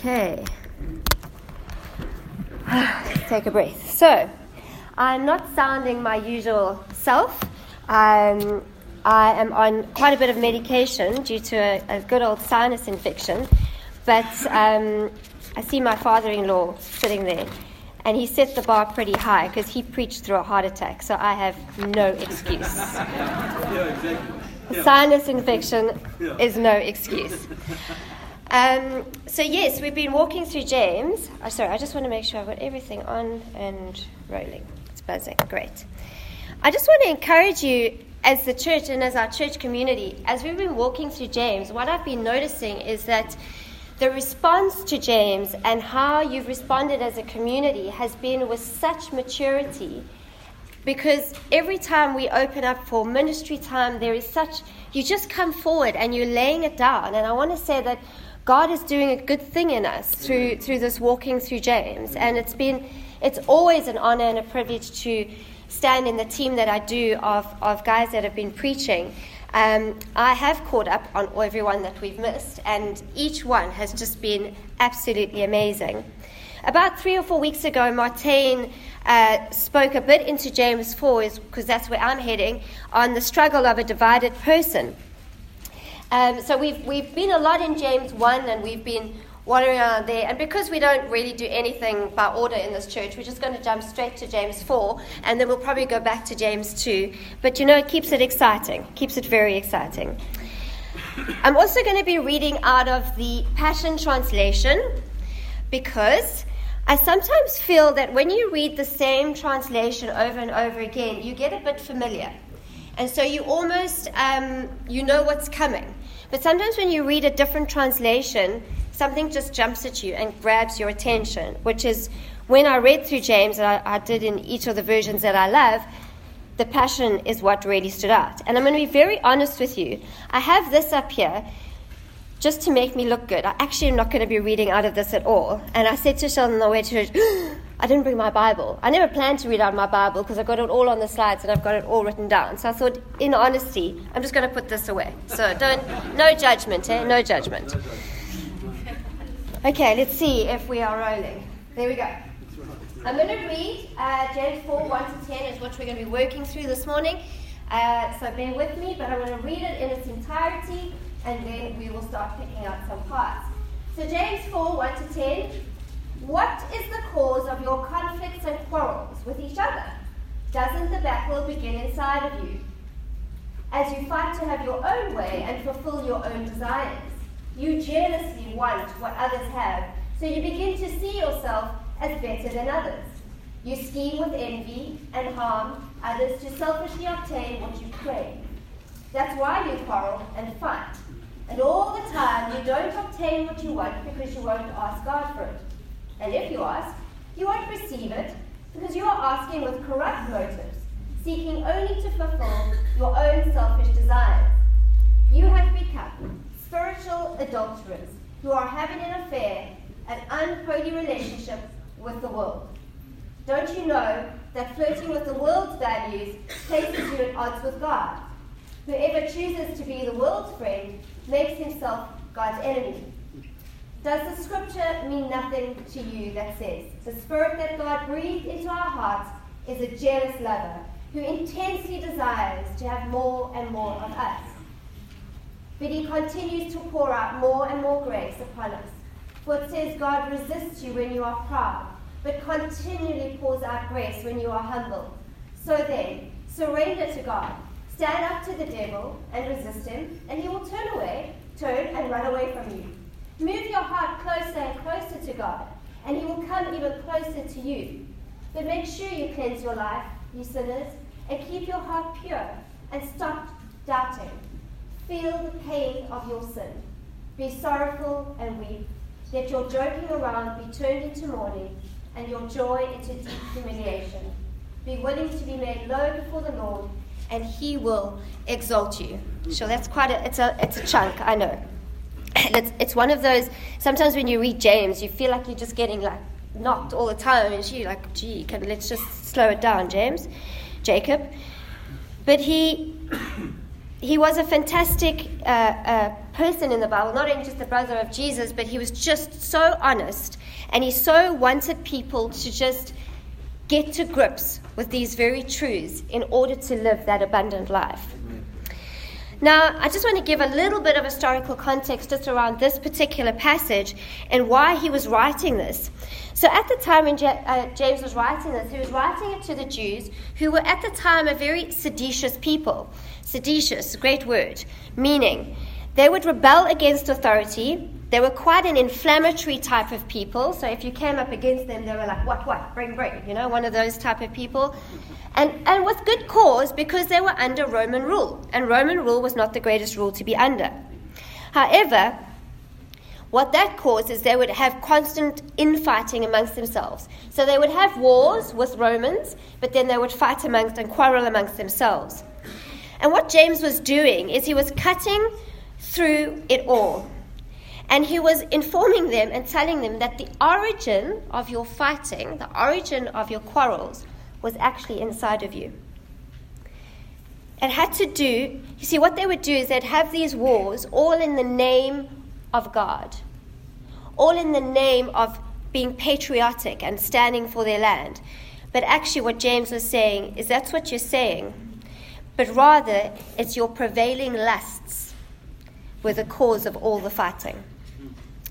Okay. Take a breath. So, I'm not sounding my usual self. Um, I am on quite a bit of medication due to a, a good old sinus infection. But um, I see my father in law sitting there, and he set the bar pretty high because he preached through a heart attack, so I have no excuse. Yeah, exactly. Sinus infection is no excuse. Um, so yes, we've been walking through James. Oh, sorry, I just want to make sure I've got everything on and rolling. It's buzzing. Great. I just want to encourage you as the church and as our church community, as we've been walking through James, what I've been noticing is that the response to James and how you've responded as a community has been with such maturity because every time we open up for ministry time, there is such, you just come forward and you're laying it down. And I want to say that God is doing a good thing in us through, through this walking through James. And it's been, it's always an honor and a privilege to stand in the team that I do of, of guys that have been preaching. Um, I have caught up on everyone that we've missed, and each one has just been absolutely amazing. About three or four weeks ago, Martine uh, spoke a bit into James 4, because that's where I'm heading, on the struggle of a divided person. Um, so we've, we've been a lot in James 1 and we've been wandering around there. And because we don't really do anything by order in this church, we're just going to jump straight to James 4 and then we'll probably go back to James 2. But you know, it keeps it exciting, keeps it very exciting. I'm also going to be reading out of the Passion Translation because I sometimes feel that when you read the same translation over and over again, you get a bit familiar. And so you almost, um, you know what's coming. But sometimes when you read a different translation, something just jumps at you and grabs your attention, which is when I read through James, and I, I did in each of the versions that I love, the passion is what really stood out. And I'm going to be very honest with you. I have this up here just to make me look good. I actually am not going to be reading out of this at all. And I said to Sheldon on the way to church, I didn't bring my Bible. I never planned to read out my Bible because I've got it all on the slides and I've got it all written down. So I thought, in honesty, I'm just going to put this away. So don't, no judgment, eh? No judgment. Okay, let's see if we are rolling. There we go. I'm going to read uh, James 4 1 to 10 is what we're going to be working through this morning. Uh, so bear with me, but I'm going to read it in its entirety and then we will start picking out some parts. So, James 4 1 to 10. What is the cause of your conflicts and quarrels with each other? Doesn't the battle begin inside of you? As you fight to have your own way and fulfill your own desires, you jealously want what others have, so you begin to see yourself as better than others. You scheme with envy and harm others to selfishly obtain what you crave. That's why you quarrel and fight. And all the time you don't obtain what you want because you won't ask God for it. And if you ask, you won't receive it because you are asking with corrupt motives, seeking only to fulfill your own selfish desires. You have become spiritual adulterers who are having an affair, an unholy relationship with the world. Don't you know that flirting with the world's values places you at odds with God? Whoever chooses to be the world's friend makes himself God's enemy. Does the scripture mean nothing to you that says, The spirit that God breathed into our hearts is a jealous lover who intensely desires to have more and more of us? But he continues to pour out more and more grace upon us. For it says, God resists you when you are proud, but continually pours out grace when you are humble. So then, surrender to God. Stand up to the devil and resist him, and he will turn away, turn and run away from you. Move your heart closer and closer to God, and He will come even closer to you. But make sure you cleanse your life, you sinners, and keep your heart pure, and stop doubting. Feel the pain of your sin. Be sorrowful and weep. Let your joking around be turned into mourning, and your joy into deep humiliation. Be willing to be made low before the Lord, and He will exalt you. So that's quite a it's a it's a chunk, I know. And it's, it's one of those, sometimes when you read James, you feel like you're just getting like knocked all the time. And you're like, gee, can, let's just slow it down, James, Jacob. But he, he was a fantastic uh, uh, person in the Bible, not only just a brother of Jesus, but he was just so honest and he so wanted people to just get to grips with these very truths in order to live that abundant life. Now, I just want to give a little bit of historical context just around this particular passage and why he was writing this. So, at the time when uh, James was writing this, he was writing it to the Jews who were at the time a very seditious people. Seditious, great word, meaning they would rebel against authority. They were quite an inflammatory type of people. So, if you came up against them, they were like, what, what, bring, bring, you know, one of those type of people. And, and with good cause because they were under Roman rule. And Roman rule was not the greatest rule to be under. However, what that caused is they would have constant infighting amongst themselves. So they would have wars with Romans, but then they would fight amongst and quarrel amongst themselves. And what James was doing is he was cutting through it all. And he was informing them and telling them that the origin of your fighting, the origin of your quarrels, was actually inside of you. It had to do, you see, what they would do is they'd have these wars all in the name of God, all in the name of being patriotic and standing for their land. But actually, what James was saying is that's what you're saying, but rather it's your prevailing lusts were the cause of all the fighting.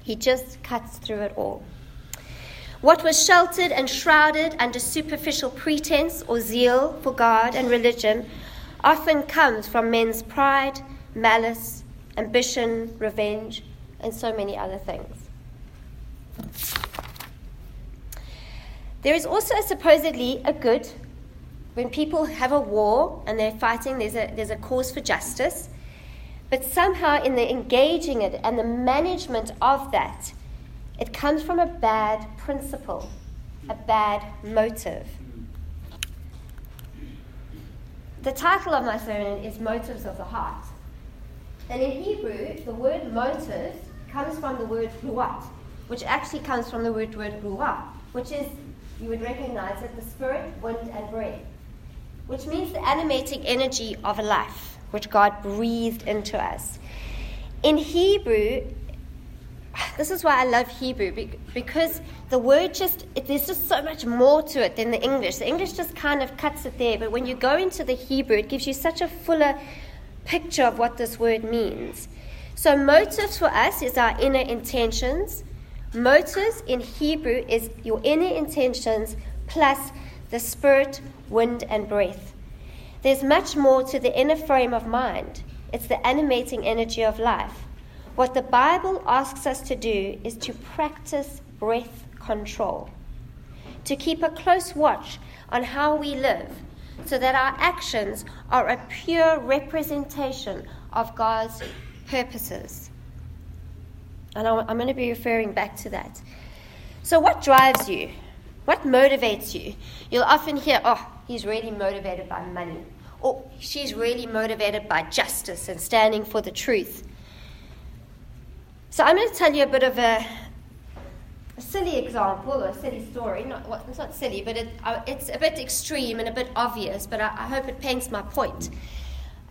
He just cuts through it all. What was sheltered and shrouded under superficial pretense or zeal for God and religion often comes from men's pride, malice, ambition, revenge, and so many other things. There is also supposedly a good when people have a war and they're fighting, there's a, there's a cause for justice. But somehow, in the engaging it and the management of that, it comes from a bad principle, a bad motive. The title of my sermon is Motives of the Heart. And in Hebrew, the word motive comes from the word ruach, which actually comes from the word, word ruach, which is, you would recognize it, the spirit, wind, and breath, which means the animating energy of a life, which God breathed into us. In Hebrew, this is why I love Hebrew because the word just, there's just so much more to it than the English. The English just kind of cuts it there, but when you go into the Hebrew, it gives you such a fuller picture of what this word means. So, motives for us is our inner intentions. Motives in Hebrew is your inner intentions plus the spirit, wind, and breath. There's much more to the inner frame of mind, it's the animating energy of life. What the Bible asks us to do is to practice breath control, to keep a close watch on how we live, so that our actions are a pure representation of God's purposes. And I'm going to be referring back to that. So, what drives you? What motivates you? You'll often hear, oh, he's really motivated by money, or she's really motivated by justice and standing for the truth. So I'm going to tell you a bit of a, a silly example or a silly story. Not, well, it's not silly, but it, uh, it's a bit extreme and a bit obvious, but I, I hope it paints my point.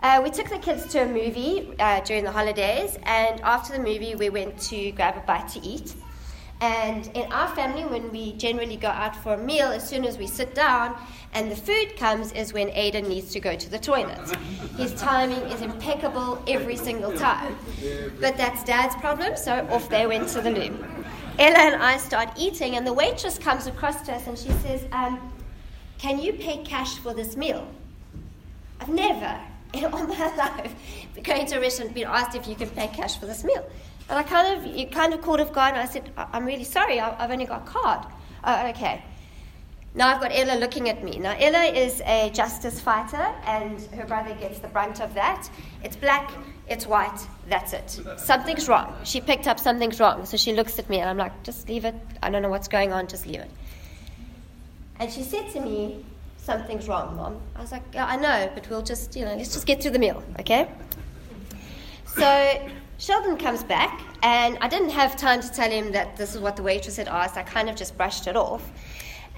Uh, we took the kids to a movie uh, during the holidays, and after the movie, we went to grab a bite to eat. And in our family, when we generally go out for a meal, as soon as we sit down and the food comes, is when Aiden needs to go to the toilet. His timing is impeccable every single time. But that's Dad's problem, so off they went to the loo. Ella and I start eating, and the waitress comes across to us and she says, um, Can you pay cash for this meal? I've never in all my life going to a restaurant been asked if you can pay cash for this meal. And I kind of, you kind of called off guard, and I said, I'm really sorry, I've only got a card. Oh, okay. Now I've got Ella looking at me. Now Ella is a justice fighter, and her brother gets the brunt of that. It's black, it's white, that's it. Something's wrong. She picked up something's wrong, so she looks at me, and I'm like, just leave it. I don't know what's going on, just leave it. And she said to me, something's wrong, Mom. I was like, yeah, I know, but we'll just, you know, let's just get through the meal, okay? So Sheldon comes back, and I didn't have time to tell him that this is what the waitress had asked. I kind of just brushed it off.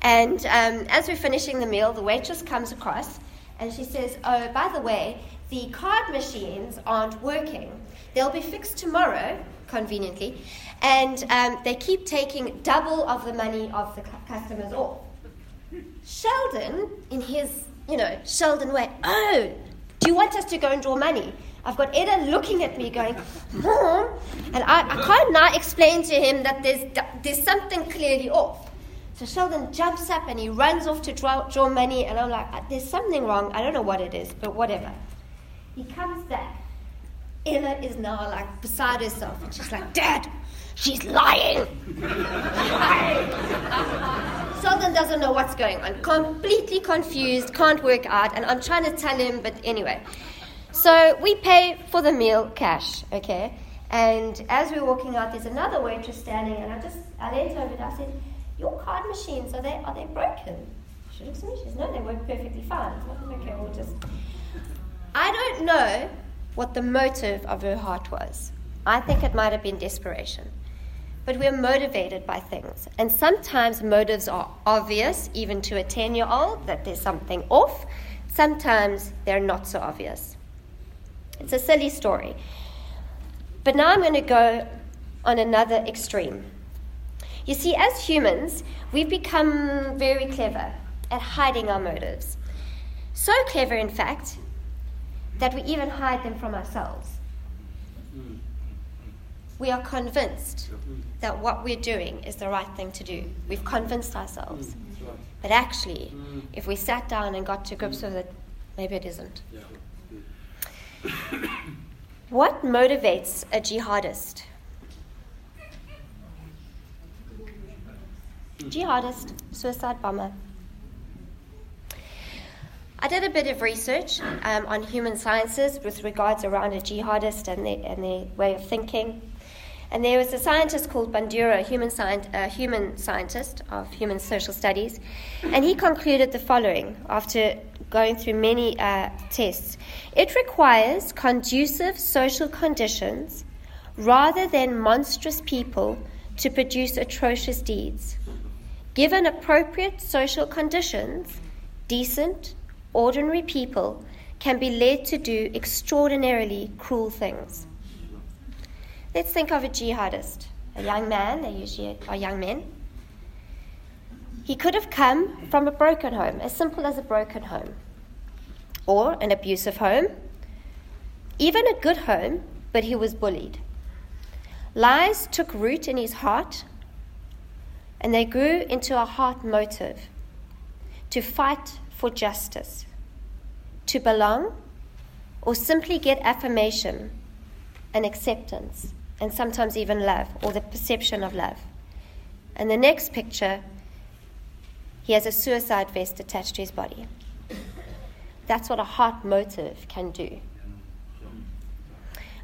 And um, as we're finishing the meal, the waitress comes across and she says, Oh, by the way, the card machines aren't working. They'll be fixed tomorrow, conveniently, and um, they keep taking double of the money of the customers off. Sheldon, in his, you know, Sheldon way, oh, do you want us to go and draw money? I've got Aiden looking at me going, Mom, and I, I can't now explain to him that there's, there's something clearly off. So Sheldon jumps up and he runs off to draw, draw money, and I'm like, uh, there's something wrong. I don't know what it is, but whatever. He comes back. Ella is now like beside herself, and she's like, Dad, she's lying. Sheldon doesn't know what's going on, completely confused, can't work out, and I'm trying to tell him, but anyway. So we pay for the meal cash, okay? And as we're walking out, there's another waitress standing, and I just I leaned over and I said, "Your card machines are they are they broken?" She looks at me. She says, "No, they work perfectly fine." I said, okay, we'll just. I don't know what the motive of her heart was. I think it might have been desperation. But we're motivated by things, and sometimes motives are obvious, even to a ten-year-old, that there's something off. Sometimes they're not so obvious. It's a silly story. But now I'm going to go on another extreme. You see, as humans, we've become very clever at hiding our motives. So clever, in fact, that we even hide them from ourselves. We are convinced that what we're doing is the right thing to do. We've convinced ourselves. Mm, but actually, mm. if we sat down and got to grips with it, maybe it isn't. What motivates a jihadist? Jihadist, suicide bomber. I did a bit of research um, on human sciences with regards around a jihadist and their, and their way of thinking. And there was a scientist called Bandura, a human, a human scientist of human social studies, and he concluded the following after going through many uh, tests. It requires conducive social conditions rather than monstrous people to produce atrocious deeds. Given appropriate social conditions, decent, ordinary people can be led to do extraordinarily cruel things. Let's think of a jihadist, a young man, they usually are young men. He could have come from a broken home, as simple as a broken home, or an abusive home, even a good home, but he was bullied. Lies took root in his heart, and they grew into a heart motive to fight for justice, to belong, or simply get affirmation and acceptance and sometimes even love, or the perception of love. And the next picture, he has a suicide vest attached to his body. That's what a heart motive can do.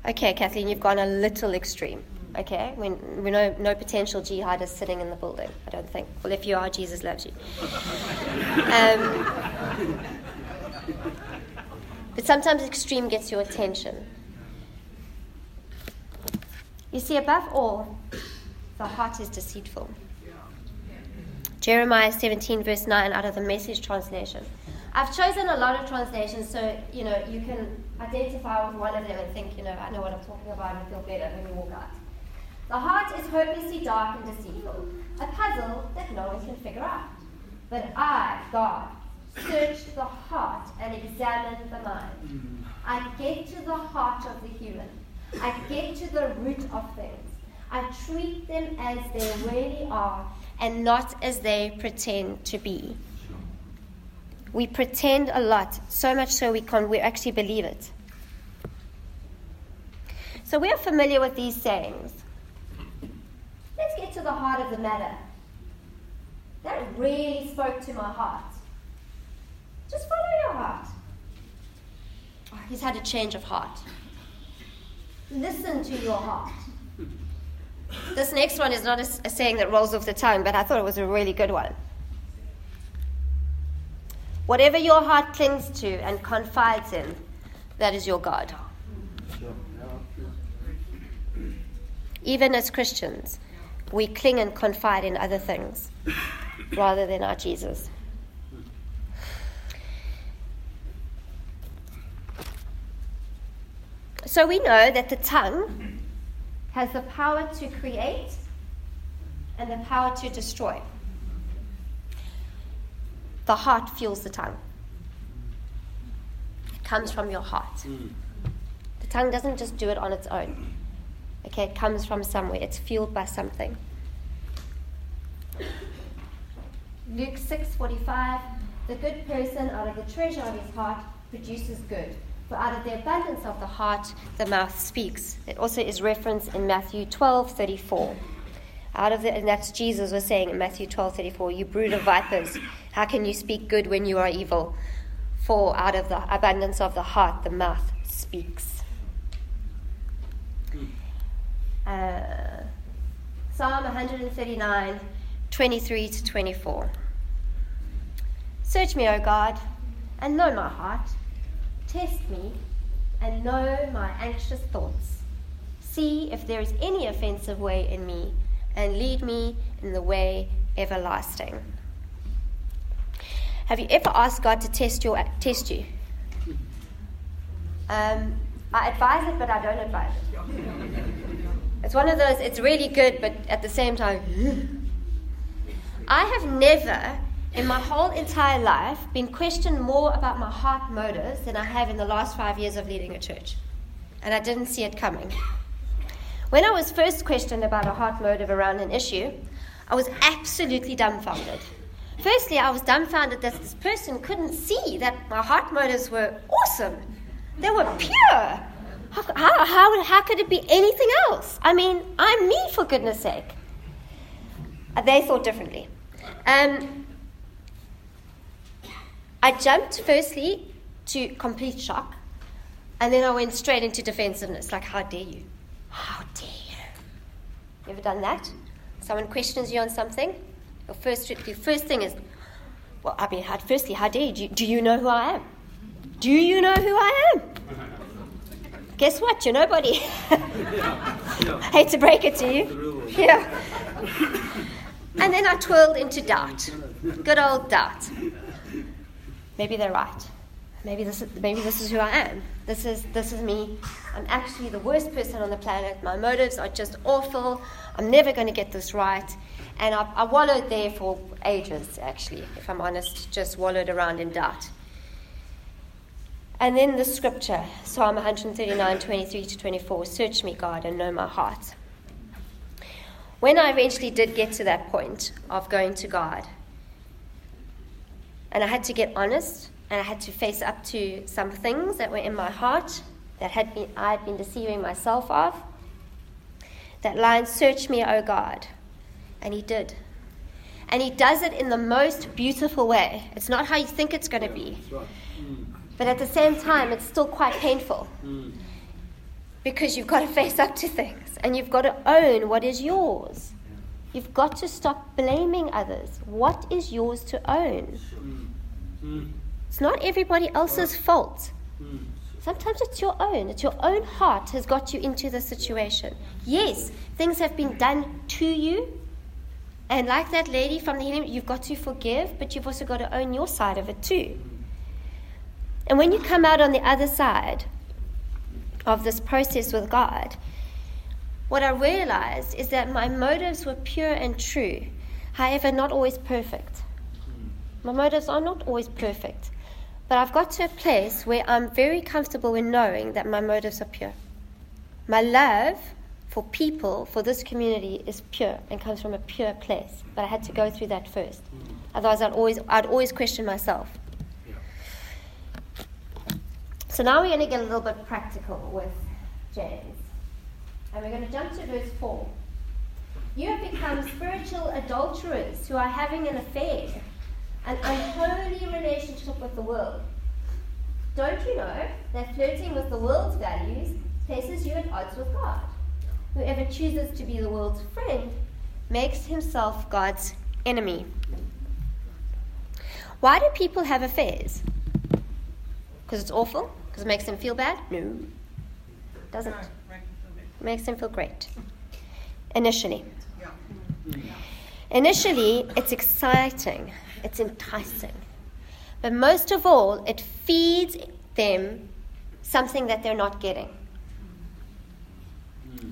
Okay, Kathleen, you've gone a little extreme. Okay, we, we know no potential jihadists sitting in the building, I don't think. Well, if you are, Jesus loves you. Um, but sometimes extreme gets your attention. You see, above all, the heart is deceitful. Jeremiah 17, verse 9, out of the message translation. I've chosen a lot of translations so you know you can identify with one of them and think, you know, I know what I'm talking about and feel better when you walk out. The heart is hopelessly dark and deceitful, a puzzle that no one can figure out. But I, God, search the heart and examine the mind. I get to the heart of the human. I get to the root of things. I treat them as they really are and not as they pretend to be. We pretend a lot, so much so we can we actually believe it. So we are familiar with these sayings. Let's get to the heart of the matter. That really spoke to my heart. Just follow your heart. Oh, he's had a change of heart. Listen to your heart. This next one is not a, a, saying that rolls off the tongue, but I thought it was a really good one. Whatever your heart clings to and confides in, that is your God. Even as Christians, we cling and confide in other things rather than our Jesus. So we know that the tongue has the power to create and the power to destroy. The heart fuels the tongue. It comes from your heart. Mm. The tongue doesn't just do it on its own. Okay, it comes from somewhere. It's fueled by something. Luke 6:45 The good person out of the treasure of his heart produces good. For out of the abundance of the heart the mouth speaks. It also is referenced in Matthew 12:34. Out of the and that's Jesus was saying in Matthew 12:34, you brood of vipers, how can you speak good when you are evil? For out of the abundance of the heart the mouth speaks. Uh, Psalm 139, 23 to 24. Search me, O God, and know my heart. Test me and know my anxious thoughts. See if there is any offensive way in me, and lead me in the way everlasting. Have you ever asked God to test your test you? Um, I advise it, but I don't advise it. It's one of those. It's really good, but at the same time, I have never, in my whole entire life, been questioned more about my heart motives than I have in the last five years of leading a church, and I didn't see it coming. When I was first questioned about a heart motive around an issue, I was absolutely dumbfounded. Firstly, I was dumbfounded that this person couldn't see that my heart motives were awesome. They were pure. How, how, how, how could it be anything else? I mean, I'm me, for goodness sake. They thought differently. Um, I jumped firstly to complete shock, and then I went straight into defensiveness like, how dare you? How dare you? You ever done that? Someone questions you on something? Your first, your first thing is, well, I mean, how, firstly, how dare you? Do, you? do you know who I am? Do you know who I am? Guess what? You're nobody. Hate to break it to you. Yeah. And then I twirled into doubt. Good old doubt. Maybe they're right. Maybe this is, maybe this is who I am. This is, this is me. I'm actually the worst person on the planet. My motives are just awful. I'm never going to get this right. And I, I wallowed there for ages, actually, if I'm honest, just wallowed around in doubt. And then the scripture, Psalm 139, 23 to 24 Search me, God, and know my heart. When I eventually did get to that point of going to God, and I had to get honest, and I had to face up to some things that were in my heart that had been, I had been deceiving myself of. That line, Search me, O God. And He did. And He does it in the most beautiful way. It's not how you think it's going to be. Mm. But at the same time, it's still quite painful. Mm. Because you've got to face up to things and you've got to own what is yours. You've got to stop blaming others. What is yours to own? Mm. It's not everybody else's fault. Sometimes it's your own. It's your own heart has got you into the situation. Yes, things have been done to you. And like that lady from the healing, you've got to forgive, but you've also got to own your side of it too. And when you come out on the other side of this process with God, what I realized is that my motives were pure and true, however, not always perfect. My motives are not always perfect, but I've got to a place where I'm very comfortable in knowing that my motives are pure. My love for people, for this community, is pure and comes from a pure place. But I had to go through that first. Otherwise, I'd always, I'd always question myself. So now we're going to get a little bit practical with James. And we're going to jump to verse 4. You have become spiritual adulterers who are having an affair, an unholy relationship with the world. Don't you know that flirting with the world's values places you at odds with God? Whoever chooses to be the world's friend makes himself God's enemy. Why do people have affairs? Because it's awful? Because it makes them feel bad? No. Doesn't. It makes them feel great. Initially. Initially, it's exciting, it's enticing. But most of all, it feeds them something that they're not getting.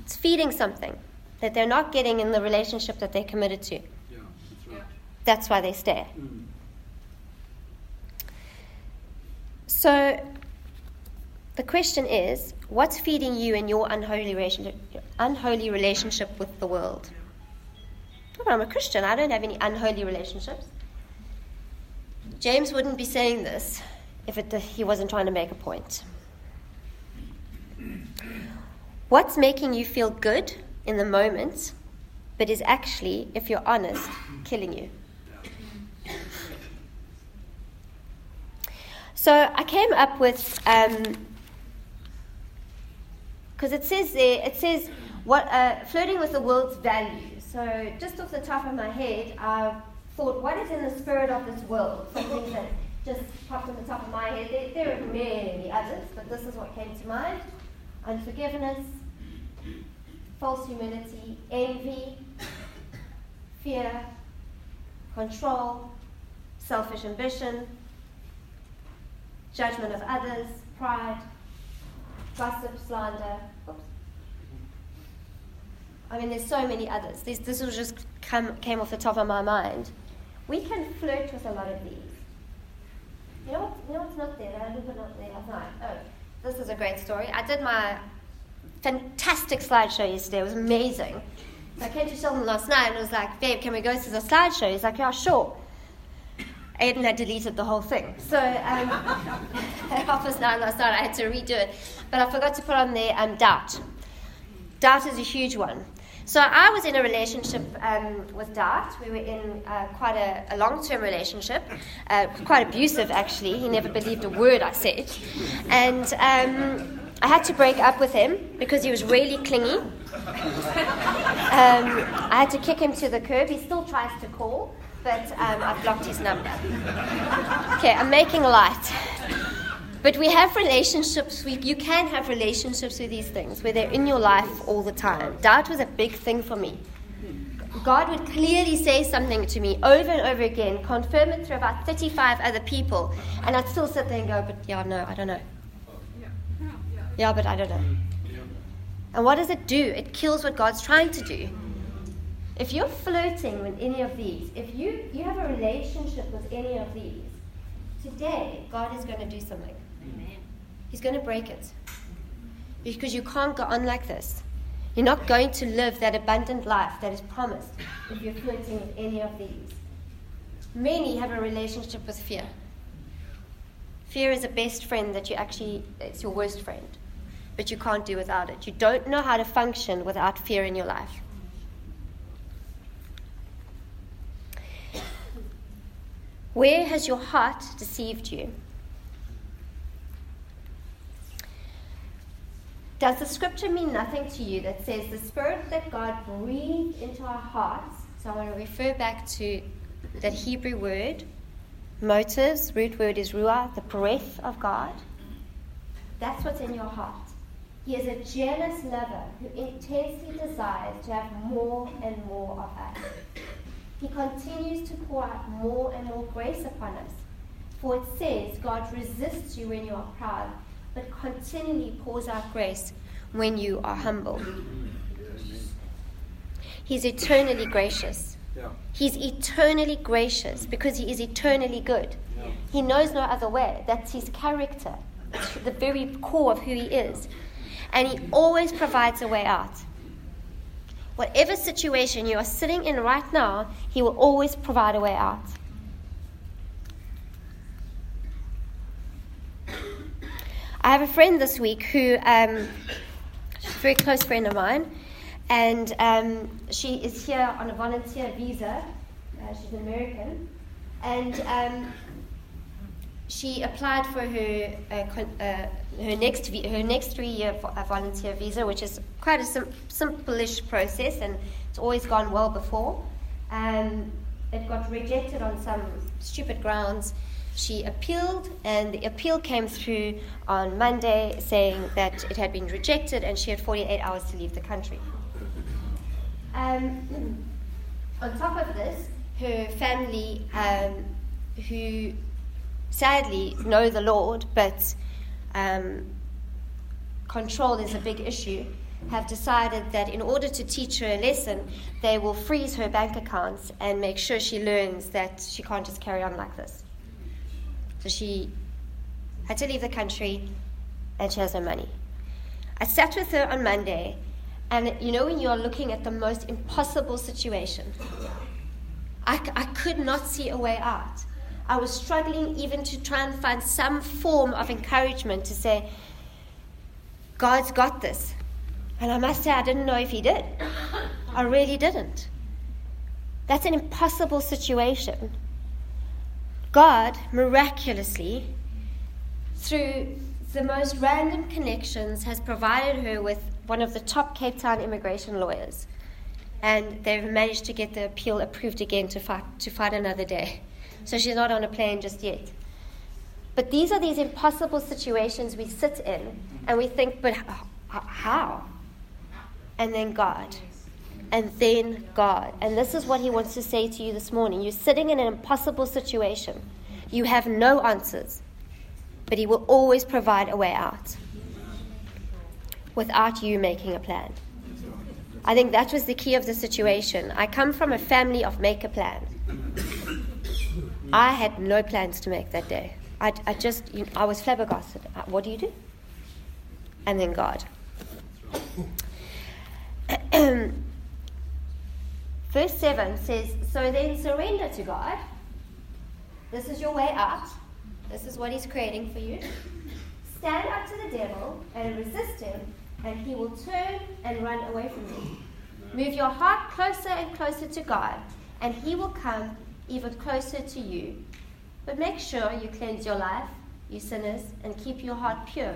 It's feeding something that they're not getting in the relationship that they're committed to. Yeah, that's right. That's why they stay. Mm. So the question is, what's feeding you in your unholy relationship, unholy relationship with the world? Oh, I'm a Christian. I don't have any unholy relationships. James wouldn't be saying this if it, he wasn't trying to make a point. What's making you feel good in the moment, but is actually, if you're honest, killing you? So I came up with because um, it says there it says what uh, flirting with the world's values. So just off the top of my head, I thought, what is in the spirit of this world? Something that just popped on the top of my head. There, there are many others, but this is what came to mind: unforgiveness, false humility, envy, fear, control, selfish ambition judgment of others, pride, gossip, slander. Oops. I mean, there's so many others. This, this was just come, came off the top of my mind. We can flirt with a lot of these. You know, what, you know what's not there? I not there last night. Oh, this is a great story. I did my fantastic slideshow yesterday. It was amazing. So I came to Sheldon last night and was like, babe, can we go to the slideshow? He's like, yeah, sure. Aiden had deleted the whole thing. So um, at half past nine last night, I had to redo it. But I forgot to put on there um, doubt. Doubt is a huge one. So I was in a relationship um, with Dart. We were in uh, quite a, a long-term relationship, uh, quite abusive actually. He never believed a word I said, and um, I had to break up with him because he was really clingy. Um, I had to kick him to the curb. He still tries to call but um, I've blocked his number. Okay, I'm making light. But we have relationships, we, you can have relationships with these things where they're in your life all the time. Doubt was a big thing for me. God would clearly say something to me over and over again, confirm it through about 35 other people, and I'd still sit there and go, but yeah, no, I don't know. Yeah, but I don't know. And what does it do? It kills what God's trying to do. If you're flirting with any of these, if you, you have a relationship with any of these, today God is going to do something. He's going to break it. Because you can't go on like this. You're not going to live that abundant life that is promised if you're flirting with any of these. Many have a relationship with fear. Fear is a best friend that you actually, it's your worst friend, but you can't do without it. You don't know how to function without fear in your life. Where has your heart deceived you? Does the scripture mean nothing to you that says the spirit that God breathed into our hearts? So I want to refer back to that Hebrew word, motives, root word is ruah, the breath of God. That's what's in your heart. He is a jealous lover who intensely desires to have more and more of us. He continues to pour out more and more grace upon us. For it says, God resists you when you are proud, but continually pours out grace when you are humble. He's eternally gracious. He's eternally gracious because he is eternally good. He knows no other way. That's his character, the very core of who he is. And he always provides a way out. Whatever situation you are sitting in right now, He will always provide a way out. I have a friend this week who, um, she's a very close friend of mine, and um, she is here on a volunteer visa. Uh, she's an American, and um, she applied for her uh, uh, her next her next three year volunteer visa, which is quite a sim- simple-ish process, and it's always gone well before. Um, it got rejected on some stupid grounds. She appealed, and the appeal came through on Monday saying that it had been rejected and she had 48 hours to leave the country. Um, on top of this, her family, um, who sadly know the Lord, but um, control is a big issue. have decided that in order to teach her a lesson, they will freeze her bank accounts and make sure she learns that she can't just carry on like this. So she had to leave the country and she has no money. I sat with her on Monday, and you know, when you are looking at the most impossible situation, I, I could not see a way out. I was struggling even to try and find some form of encouragement to say, God's got this. And I must say, I didn't know if He did. I really didn't. That's an impossible situation. God, miraculously, through the most random connections, has provided her with one of the top Cape Town immigration lawyers. And they've managed to get the appeal approved again to fight, to fight another day. So she's not on a plane just yet. But these are these impossible situations we sit in and we think, but how? And then God. And then God. And this is what He wants to say to you this morning. You're sitting in an impossible situation. You have no answers, but He will always provide a way out without you making a plan. I think that was the key of the situation. I come from a family of make a plan. I had no plans to make that day. I, I just, you know, I was flabbergasted. Uh, what do you do? And then God. Verse 7 says, So then surrender to God. This is your way out. This is what He's creating for you. Stand up to the devil and resist him, and he will turn and run away from you. Move your heart closer and closer to God, and he will come even closer to you. But make sure you cleanse your life, you sinners, and keep your heart pure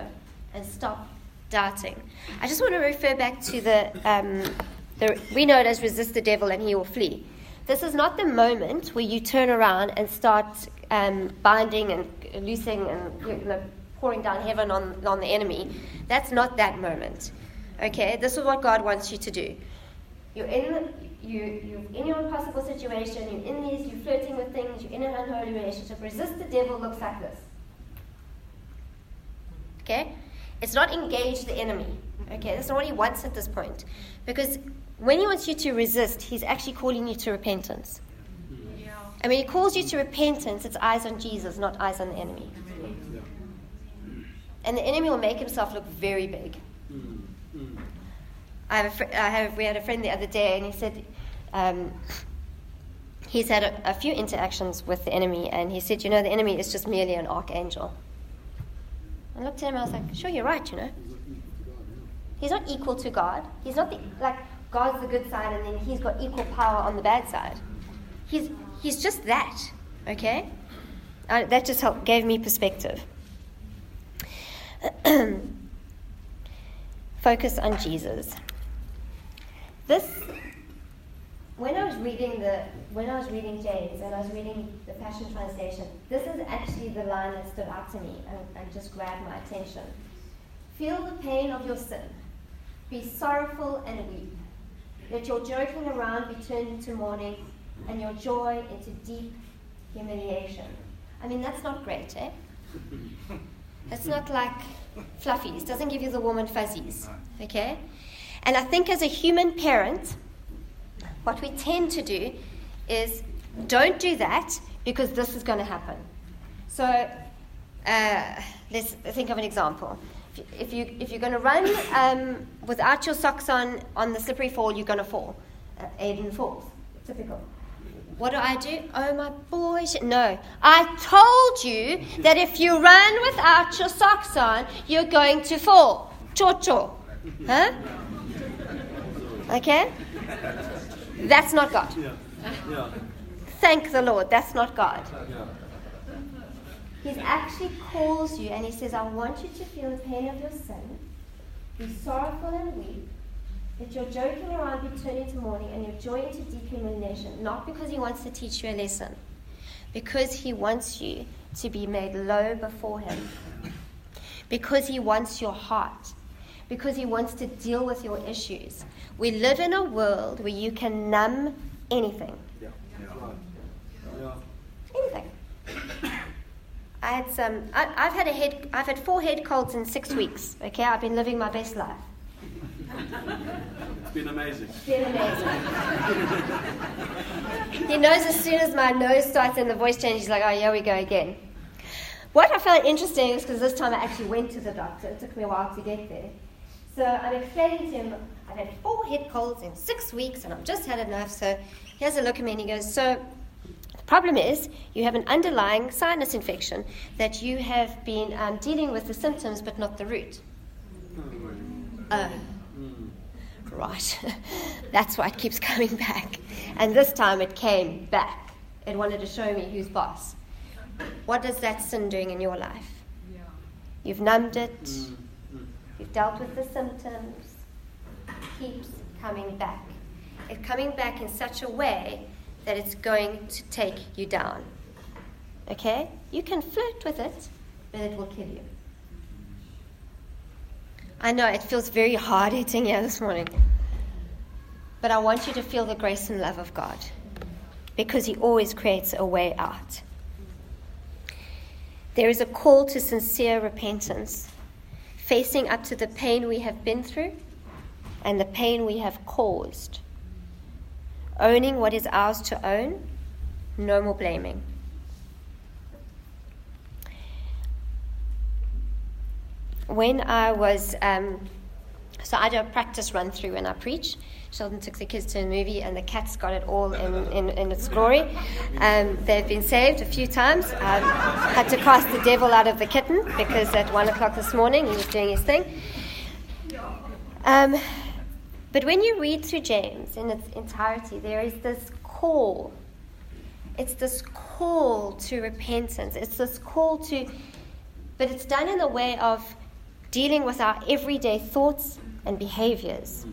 and stop doubting. I just want to refer back to the, um, the we know it as resist the devil and he will flee. This is not the moment where you turn around and start um, binding and loosing and you know, pouring down heaven on, on the enemy. That's not that moment. Okay? This is what God wants you to do. You're in, you, you're in your impossible situation, you're in these, you're flirting with things, you're in an unholy relationship. Resist the devil looks like this. Okay? It's not engage the enemy. Okay? That's not what he wants at this point. Because when he wants you to resist, he's actually calling you to repentance. And when he calls you to repentance, it's eyes on Jesus, not eyes on the enemy. And the enemy will make himself look very big. I have, a fr- I have we had a friend the other day, and he said um, he's had a, a, few interactions with the enemy, and he said, you know, the enemy is just merely an archangel. I looked at him, I was like, sure, you're right, you know. He's not equal to God. He's not the, like God's the good side, and then he's got equal power on the bad side. He's he's just that, okay. Uh, that just helped, gave me perspective. Focus on Jesus. This, when I was reading the, when I was reading James and I was reading the Passion Translation, this is actually the line that stood out to me and, and just grabbed my attention. Feel the pain of your sin. Be sorrowful and weep. Let your joking around be turned into mourning and your joy into deep humiliation. I mean, that's not great, eh? It's not like fluffies. Doesn't give you the warm and fuzzies. Okay? And I think as a human parent, what we tend to do is don't do that because this is going to happen. So uh, let's think of an example. If, you, if you're going to run um, without your socks on on the slippery fall, you're going to fall. Uh, Aiden falls. Typical. What do I do? Oh my boy! No. I told you that if you run without your socks on, you're going to fall. Cho Huh? Okay? That's not God. Thank the Lord, that's not God. He actually calls you and he says, I want you to feel the pain of your sin, be sorrowful and weep, that your joking around be turned into mourning and your joy into deep humiliation, not because he wants to teach you a lesson, because he wants you to be made low before him, because he wants your heart, because he wants to deal with your issues. We live in a world where you can numb anything. Yeah. Anything. I had some. I, have had a head. I've had four head colds in six weeks. Okay, I've been living my best life. It's been amazing. It's been amazing. he knows as soon as my nose starts and the voice changes, he's like, oh, here we go again. What I found interesting is because this time I actually went to the doctor. It took me a while to get there. So I'm explaining to him, I've had four head colds in six weeks and I've just had enough. So he has a look at me and he goes, So problem is you have an underlying sinus infection that you have been um, dealing with the symptoms but not the root. Oh. Right. That's why it keeps coming back. And this time it came back. It wanted to show me who's boss. What is that sin doing in your life? You've numbed it, you've dealt with the symptoms, it keeps coming back. It's coming back in such a way that it's going to take you down. Okay? You can flirt with it, but it will kill you. I know it feels very hard hitting here this morning. But I want you to feel the grace and love of God because He always creates a way out. There is a call to sincere repentance, facing up to the pain we have been through and the pain we have caused. Owning what is ours to own, no more blaming. When I was, um, so I do a practice run through when I preach, Sheldon took the kids to a movie, and the cats got it all in, in, in its glory. Um, they've been saved a few times. Um, had to cast the devil out of the kitten because at one o'clock this morning he was doing his thing. Um, but when you read through James in its entirety, there is this call. It's this call to repentance. It's this call to, but it's done in the way of dealing with our everyday thoughts and behaviors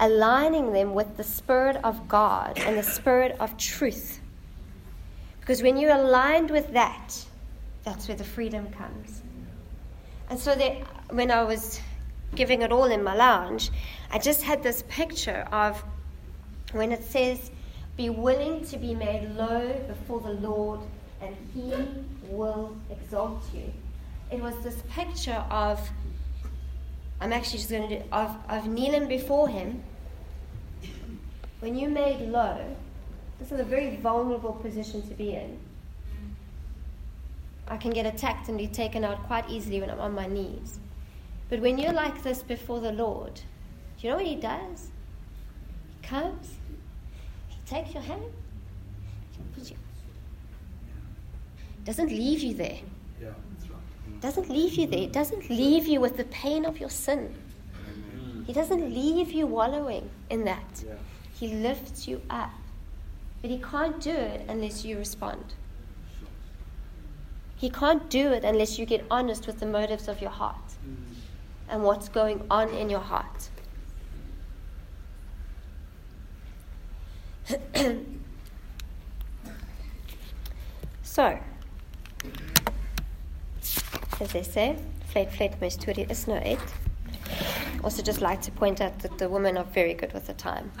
aligning them with the Spirit of God and the Spirit of truth. Because when you're aligned with that, that's where the freedom comes. And so that when I was giving it all in my lounge, I just had this picture of when it says, Be willing to be made low before the Lord, and he will exalt you. It was this picture of I'm actually just going to do of, of kneeling before him when you're made low, this is a very vulnerable position to be in. I can get attacked and be taken out quite easily when I'm on my knees. But when you're like this before the Lord, do you know what He does? He comes, He takes your hand, He puts you. Doesn't leave you there. Yeah, right. Mm. Doesn't leave you there. It doesn't leave you with the pain of your sin. He doesn't leave you wallowing in that. Yeah. He lifts you up. But He can't do it unless you respond. He can't do it unless you get honest with the motives of your heart mm. And what's going on in your heart. so, as they say, flat flat most is no eight. Also, just like to point out that the women are very good with the time.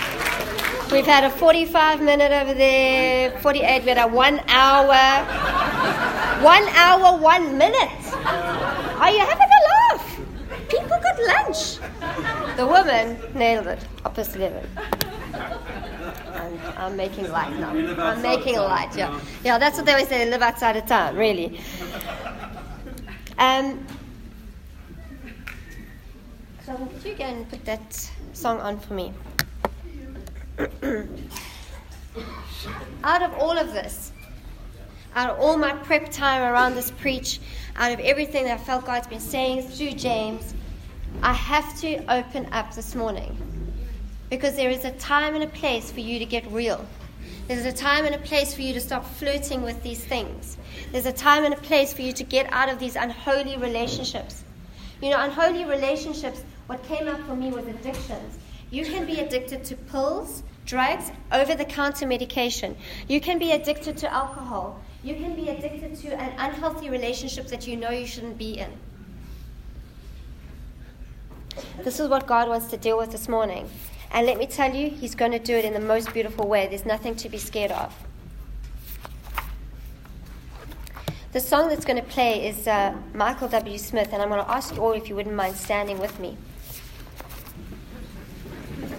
We've had a 45 minute over there, 48, we had a one hour. One hour, one minute. Are you having a laugh? People got lunch. The woman nailed it, opposite level. I'm, I'm making light now. I'm making light, yeah. Yeah, that's what they always say, they live outside of town, really. Um, so would you go and put that song on for me? out of all of this, out of all my prep time around this preach, out of everything that I felt God's been saying through James, I have to open up this morning because there is a time and a place for you to get real. There's a time and a place for you to stop flirting with these things. There's a time and a place for you to get out of these unholy relationships. You know, unholy relationships, what came up for me was addictions. You can be addicted to pills, drugs, over the counter medication. You can be addicted to alcohol. You can be addicted to an unhealthy relationship that you know you shouldn't be in. This is what God wants to deal with this morning. And let me tell you, He's going to do it in the most beautiful way. There's nothing to be scared of. The song that's going to play is uh, Michael W. Smith, and I'm going to ask you all if you wouldn't mind standing with me.